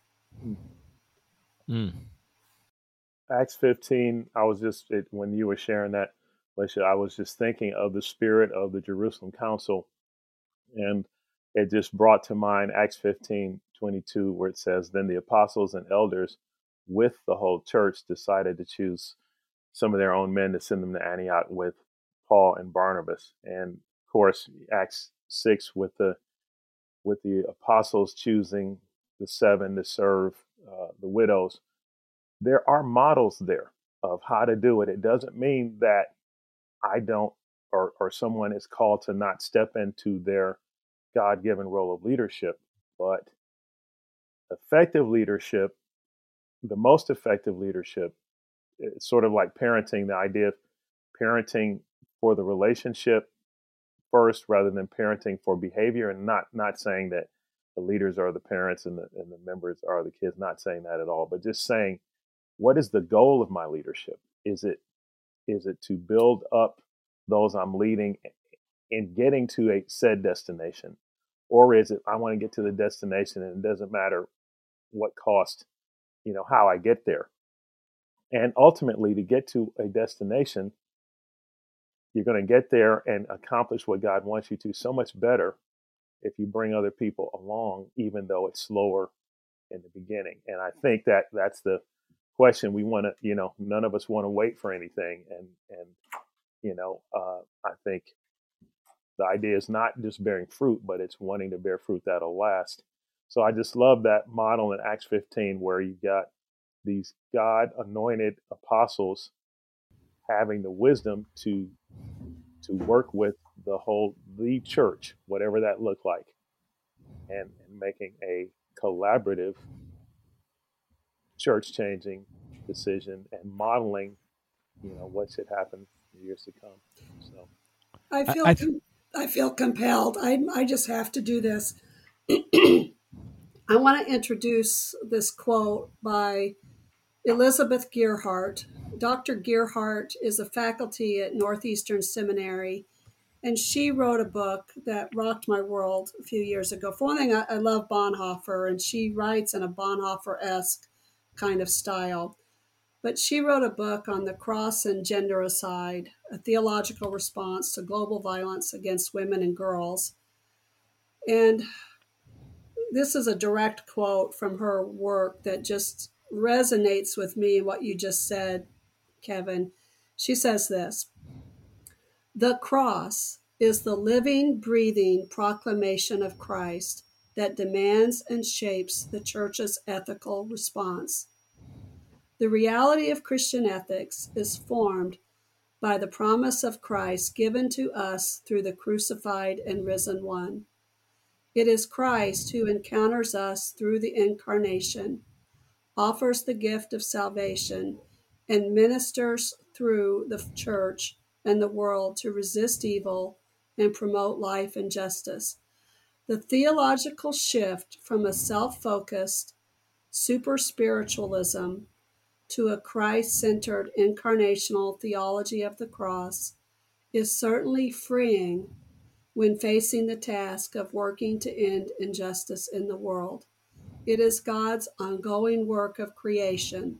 Mm. Acts 15, I was just, it, when you were sharing that, Alicia, I was just thinking of the spirit of the Jerusalem Council. And it just brought to mind Acts 15, 22, where it says, Then the apostles and elders with the whole church decided to choose some of their own men to send them to Antioch with Paul and Barnabas. And of course, Acts six with the with the apostles choosing the seven to serve uh, the widows. There are models there of how to do it. It doesn't mean that I don't or or someone is called to not step into their God-given role of leadership, but effective leadership, the most effective leadership, it's sort of like parenting. The idea of parenting for the relationship first rather than parenting for behavior and not not saying that the leaders are the parents and the, and the members are the kids not saying that at all but just saying what is the goal of my leadership is it is it to build up those i'm leading in getting to a said destination or is it i want to get to the destination and it doesn't matter what cost you know how i get there and ultimately to get to a destination you're going to get there and accomplish what God wants you to so much better if you bring other people along, even though it's slower in the beginning. And I think that that's the question we want to, you know, none of us want to wait for anything. And, and, you know, uh, I think the idea is not just bearing fruit, but it's wanting to bear fruit that'll last. So I just love that model in Acts 15 where you got these God anointed apostles having the wisdom to to work with the whole the church, whatever that looked like, and, and making a collaborative church changing decision and modeling, you know, what should happen in years to come. So I feel I, I, I feel compelled. I I just have to do this. <clears throat> I want to introduce this quote by Elizabeth Gerhardt. Dr. Gerhardt is a faculty at Northeastern Seminary, and she wrote a book that rocked my world a few years ago. For one thing, I, I love Bonhoeffer, and she writes in a Bonhoeffer esque kind of style. But she wrote a book on the cross and gendericide, a theological response to global violence against women and girls. And this is a direct quote from her work that just resonates with me what you just said, Kevin. She says this The cross is the living, breathing proclamation of Christ that demands and shapes the church's ethical response. The reality of Christian ethics is formed by the promise of Christ given to us through the crucified and risen one. It is Christ who encounters us through the incarnation offers the gift of salvation, and ministers through the church and the world to resist evil and promote life and justice. The theological shift from a self focused super spiritualism to a Christ centered incarnational theology of the cross is certainly freeing when facing the task of working to end injustice in the world. It is God's ongoing work of creation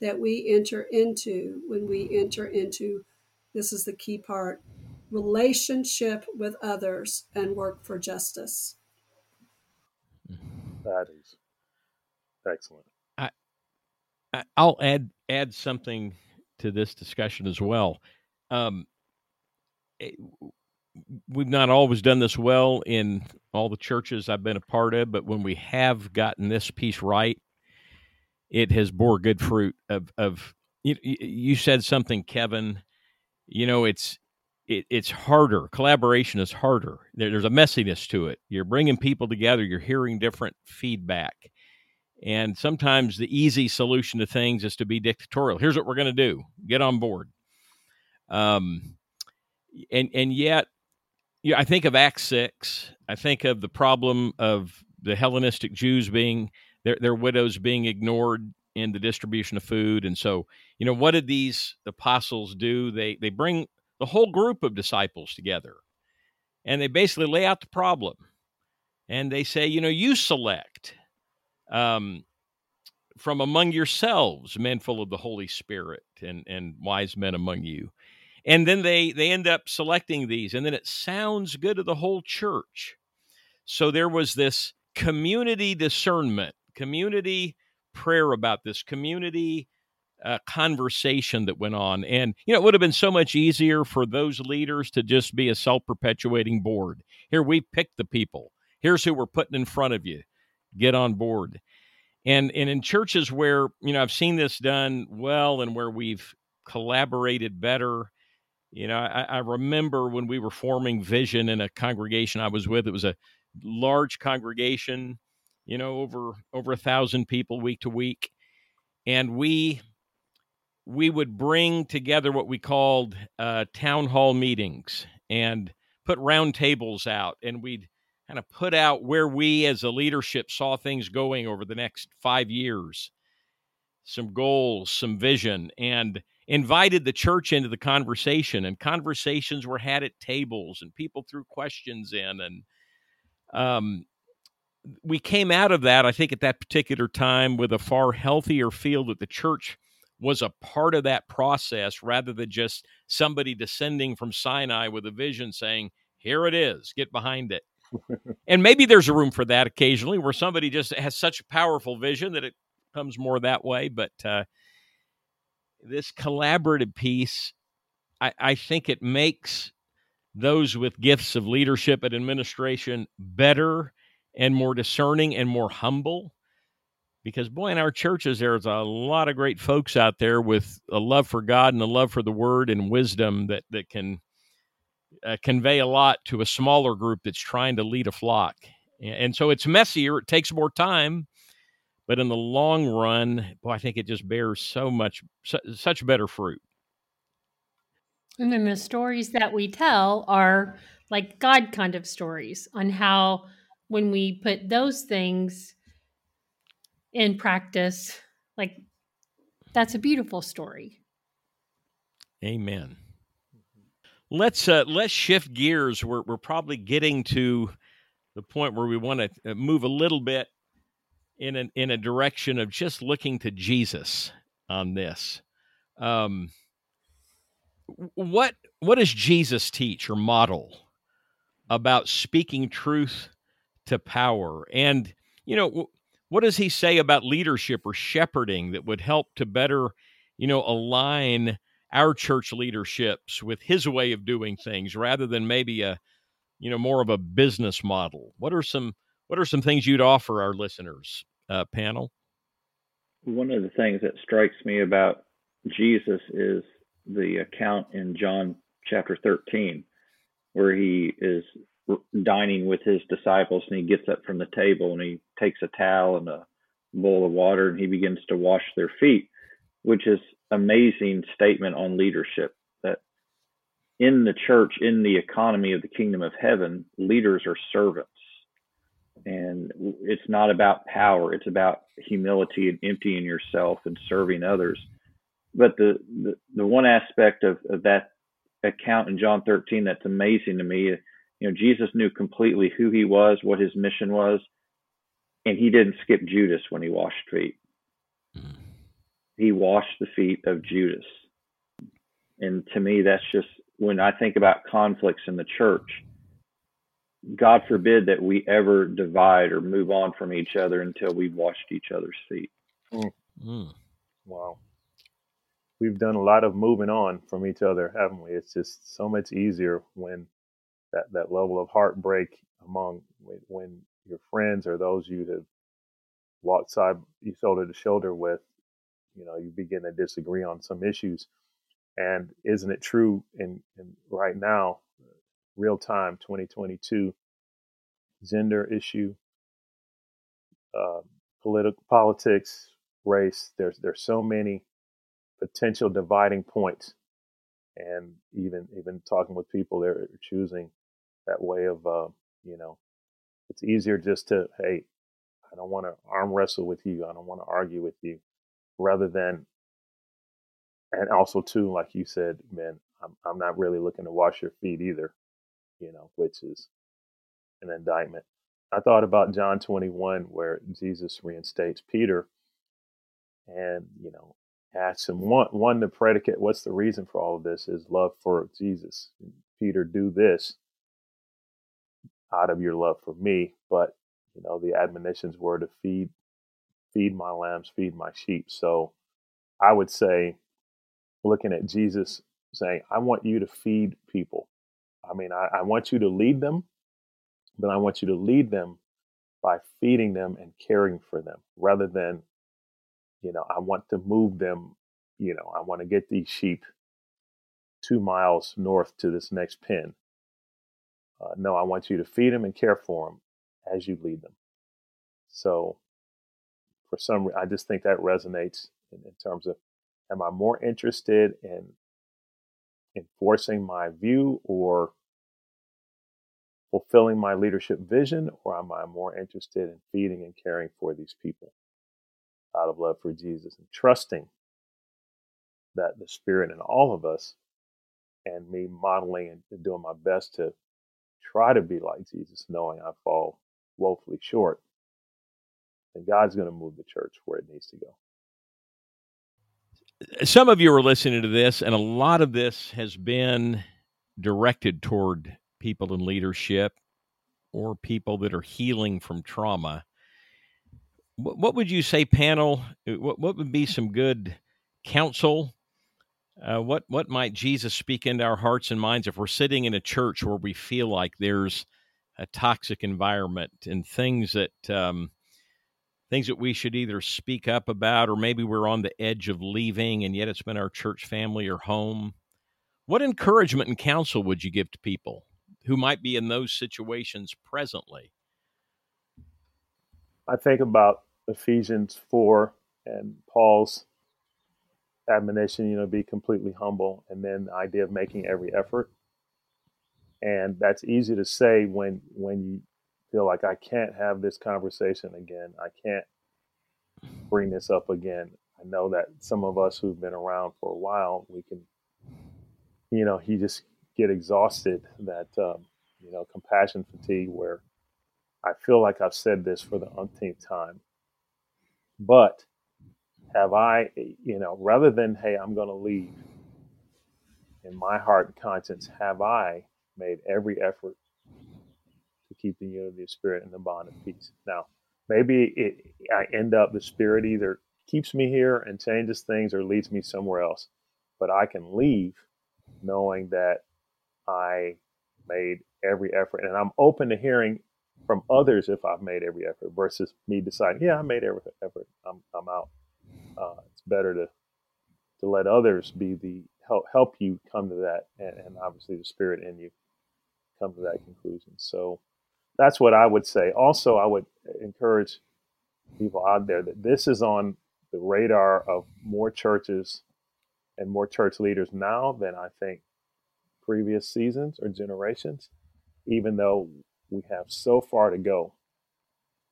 that we enter into when we enter into this is the key part relationship with others and work for justice. That is excellent. I'll add add something to this discussion as well. Um, it, we've not always done this well in all the churches I've been a part of, but when we have gotten this piece right, it has bore good fruit. Of of you, you said something, Kevin. You know, it's it, it's harder. Collaboration is harder. There, there's a messiness to it. You're bringing people together. You're hearing different feedback, and sometimes the easy solution to things is to be dictatorial. Here's what we're going to do. Get on board. Um, and and yet yeah, I think of Acts six. I think of the problem of the Hellenistic Jews being their their widows being ignored in the distribution of food, and so you know what did these apostles do? They they bring the whole group of disciples together, and they basically lay out the problem, and they say, you know, you select um, from among yourselves men full of the Holy Spirit and and wise men among you. And then they they end up selecting these and then it sounds good to the whole church. So there was this community discernment community prayer about this community uh, conversation that went on. And you know it would have been so much easier for those leaders to just be a self-perpetuating board. Here we picked the people. Here's who we're putting in front of you get on board and and in churches where you know i've seen this done well and where we've collaborated better you know, I, I, remember when we were forming vision in a congregation I was with. It was a large congregation, you know, over over a thousand people week to week, and we we would bring together what we called uh, town hall meetings and put round tables out, and we'd kind of put out where we as a leadership saw things going over the next five years, some goals, some vision, and invited the church into the conversation and conversations were had at tables and people threw questions in and um, we came out of that i think at that particular time with a far healthier feel that the church was a part of that process rather than just somebody descending from sinai with a vision saying here it is get behind it and maybe there's a room for that occasionally where somebody just has such a powerful vision that it comes more that way but uh, this collaborative piece, I, I think it makes those with gifts of leadership and administration better and more discerning and more humble. Because, boy, in our churches, there's a lot of great folks out there with a love for God and a love for the word and wisdom that, that can uh, convey a lot to a smaller group that's trying to lead a flock. And so it's messier, it takes more time, but in the long run, boy, I think it just bears so much, such better fruit. And then the stories that we tell are like God kind of stories on how when we put those things in practice, like That's a beautiful story. Amen. Let's uh, let's shift gears. We're we're probably getting to the point where we want to uh, move a little bit in an, in a direction of just looking to Jesus on this. Um, what what does Jesus teach or model about speaking truth to power? And you know, what does he say about leadership or shepherding that would help to better, you know, align our church leaderships with his way of doing things rather than maybe a, you know, more of a business model? What are some what are some things you'd offer our listeners, uh, panel? One of the things that strikes me about Jesus is the account in John chapter 13, where he is dining with his disciples and he gets up from the table and he takes a towel and a bowl of water and he begins to wash their feet, which is amazing statement on leadership that in the church, in the economy of the kingdom of heaven, leaders are servants. And it's not about power, it's about humility and emptying yourself and serving others but the, the, the one aspect of, of that account in John 13 that's amazing to me, you know, Jesus knew completely who he was, what his mission was, and he didn't skip Judas when he washed feet. He washed the feet of Judas. And to me, that's just when I think about conflicts in the church, God forbid that we ever divide or move on from each other until we've washed each other's feet. Mm. Mm. Wow we've done a lot of moving on from each other, haven't we? It's just so much easier when that that level of heartbreak among when your friends or those you have walked side you shoulder to shoulder with, you know, you begin to disagree on some issues. And isn't it true in, in right now, real time 2022, gender issue, uh, political politics, race. There's there's so many potential dividing points and even even talking with people they're choosing that way of uh, you know it's easier just to hey i don't want to arm wrestle with you i don't want to argue with you rather than and also too like you said man i'm, I'm not really looking to wash your feet either you know which is an indictment. I thought about john 21 where jesus reinstates peter and you know asked him one one the predicate what's the reason for all of this? Is love for jesus. Peter do this out of your love for me. But you know the admonitions were to feed feed my lambs feed my sheep so i would say looking at jesus saying i want you to feed people i mean I, I want you to lead them but i want you to lead them by feeding them and caring for them rather than you know, I want to move them, you know, I want to get these sheep two miles north to this next pen. Uh, no, I want you to feed them and care for them as you lead them. So, for some, I just think that resonates in, in terms of, am I more interested in enforcing my view or fulfilling my leadership vision, or am I more interested in feeding and caring for these people? out of love for Jesus and trusting that the Spirit in all of us and me modeling and doing my best to try to be like Jesus, knowing I fall woefully short. And God's going to move the church where it needs to go. Some of you are listening to this, and a lot of this has been directed toward people in leadership or people that are healing from trauma what would you say, panel? What what would be some good counsel? Uh, what what might Jesus speak into our hearts and minds if we're sitting in a church where we feel like there's a toxic environment and things that um, things that we should either speak up about or maybe we're on the edge of leaving and yet it's been our church family or home. What encouragement and counsel would you give to people who might be in those situations presently? I think about Ephesians 4 and Paul's admonition, you know, be completely humble, and then the idea of making every effort. And that's easy to say when when you feel like I can't have this conversation again. I can't bring this up again. I know that some of us who've been around for a while, we can, you know, you just get exhausted that, um, you know, compassion fatigue where I feel like I've said this for the umpteenth time. But have I, you know, rather than, hey, I'm going to leave, in my heart and conscience, have I made every effort keep the unity of spirit and the bond of peace? Now, maybe it, I end up, the spirit either keeps me here and changes things or leads me somewhere else, but I can leave knowing that I made every effort and I'm open to hearing from others if I've made every effort versus me deciding, yeah, I made every effort. I'm, I'm out. Uh, it's better to to let others be the help help you come to that, and, and obviously the spirit in you come to that conclusion. So that's what I would say. Also, I would encourage people out there that this is on the radar of more churches and more church leaders now than I think previous seasons or generations, even though we have so far to go.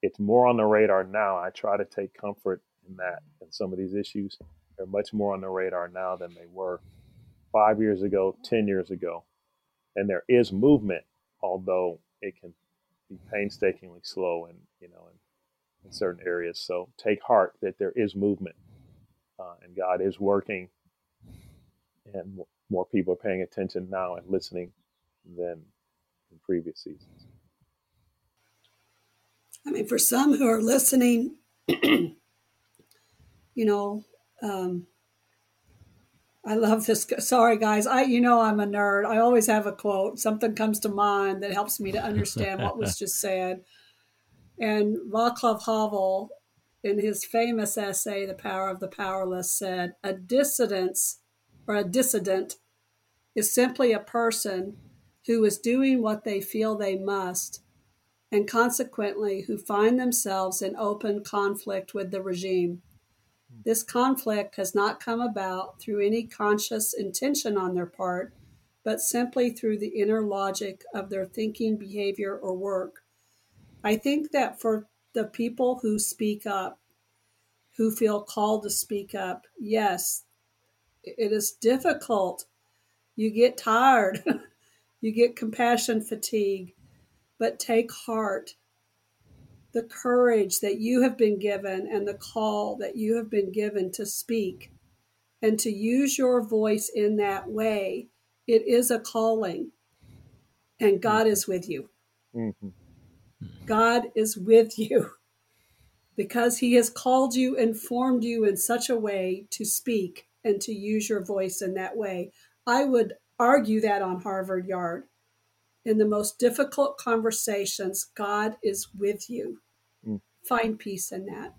It's more on the radar now. I try to take comfort in that and some of these issues. They're much more on the radar now than they were five years ago, 10 years ago. And there is movement, although it can be painstakingly slow and, you know, in, in certain areas. So take heart that there is movement uh, and God is working and more people are paying attention now and listening than in previous seasons. I mean, for some who are listening, <clears throat> you know, um, I love this. Sorry, guys. I, you know, I'm a nerd. I always have a quote. Something comes to mind that helps me to understand what was <laughs> just said. And Václav Havel, in his famous essay, "The Power of the Powerless," said, "A dissidence or a dissident is simply a person who is doing what they feel they must and consequently who find themselves in open conflict with the regime. This conflict has not come about through any conscious intention on their part, but simply through the inner logic of their thinking, behavior, or work. I think that for the people who speak up, who feel called to speak up, yes, it is difficult. You get tired, <laughs> you get compassion fatigue but take heart. The courage that you have been given and the call that you have been given to speak and to use your voice in that way, it is a calling. And God is with you. Mm-hmm. God is with you <laughs> because He has called you and formed you in such a way to speak and to use your voice in that way. I would argue that on Harvard Yard in the most difficult conversations, God is with you. Mm. Find peace in that.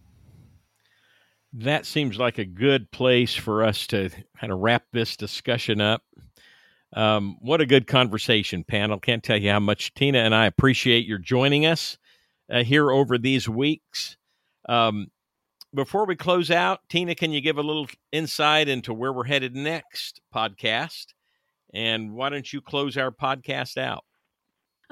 That seems like a good place for us to kind of wrap this discussion up. Um, what a good conversation, panel. Can't tell you how much Tina and I appreciate your joining us uh, here over these weeks. Um, before we close out, Tina, can you give a little insight into where we're headed next podcast? And why don't you close our podcast out?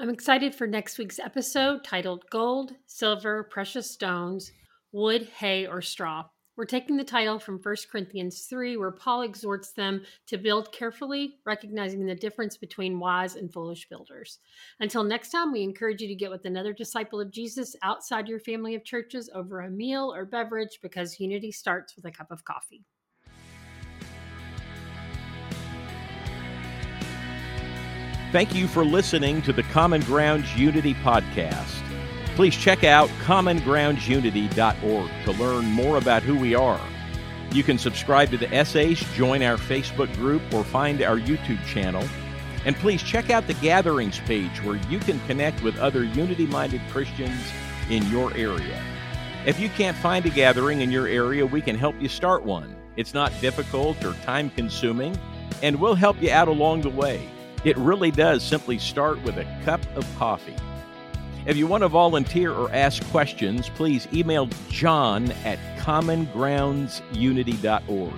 I'm excited for next week's episode titled Gold, Silver, Precious Stones, Wood, Hay, or Straw. We're taking the title from 1 Corinthians 3, where Paul exhorts them to build carefully, recognizing the difference between wise and foolish builders. Until next time, we encourage you to get with another disciple of Jesus outside your family of churches over a meal or beverage because unity starts with a cup of coffee. Thank you for listening to the Common Grounds Unity podcast. Please check out commongroundsunity.org to learn more about who we are. You can subscribe to the essays, join our Facebook group, or find our YouTube channel. And please check out the Gatherings page where you can connect with other unity minded Christians in your area. If you can't find a gathering in your area, we can help you start one. It's not difficult or time consuming, and we'll help you out along the way. It really does simply start with a cup of coffee. If you want to volunteer or ask questions, please email john at commongroundsunity.org.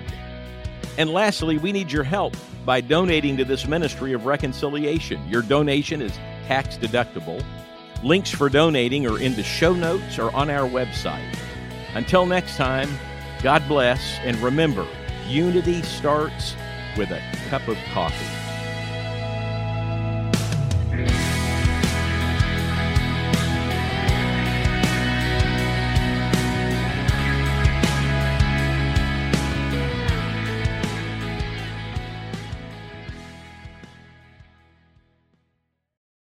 And lastly, we need your help by donating to this ministry of reconciliation. Your donation is tax deductible. Links for donating are in the show notes or on our website. Until next time, God bless, and remember, unity starts with a cup of coffee.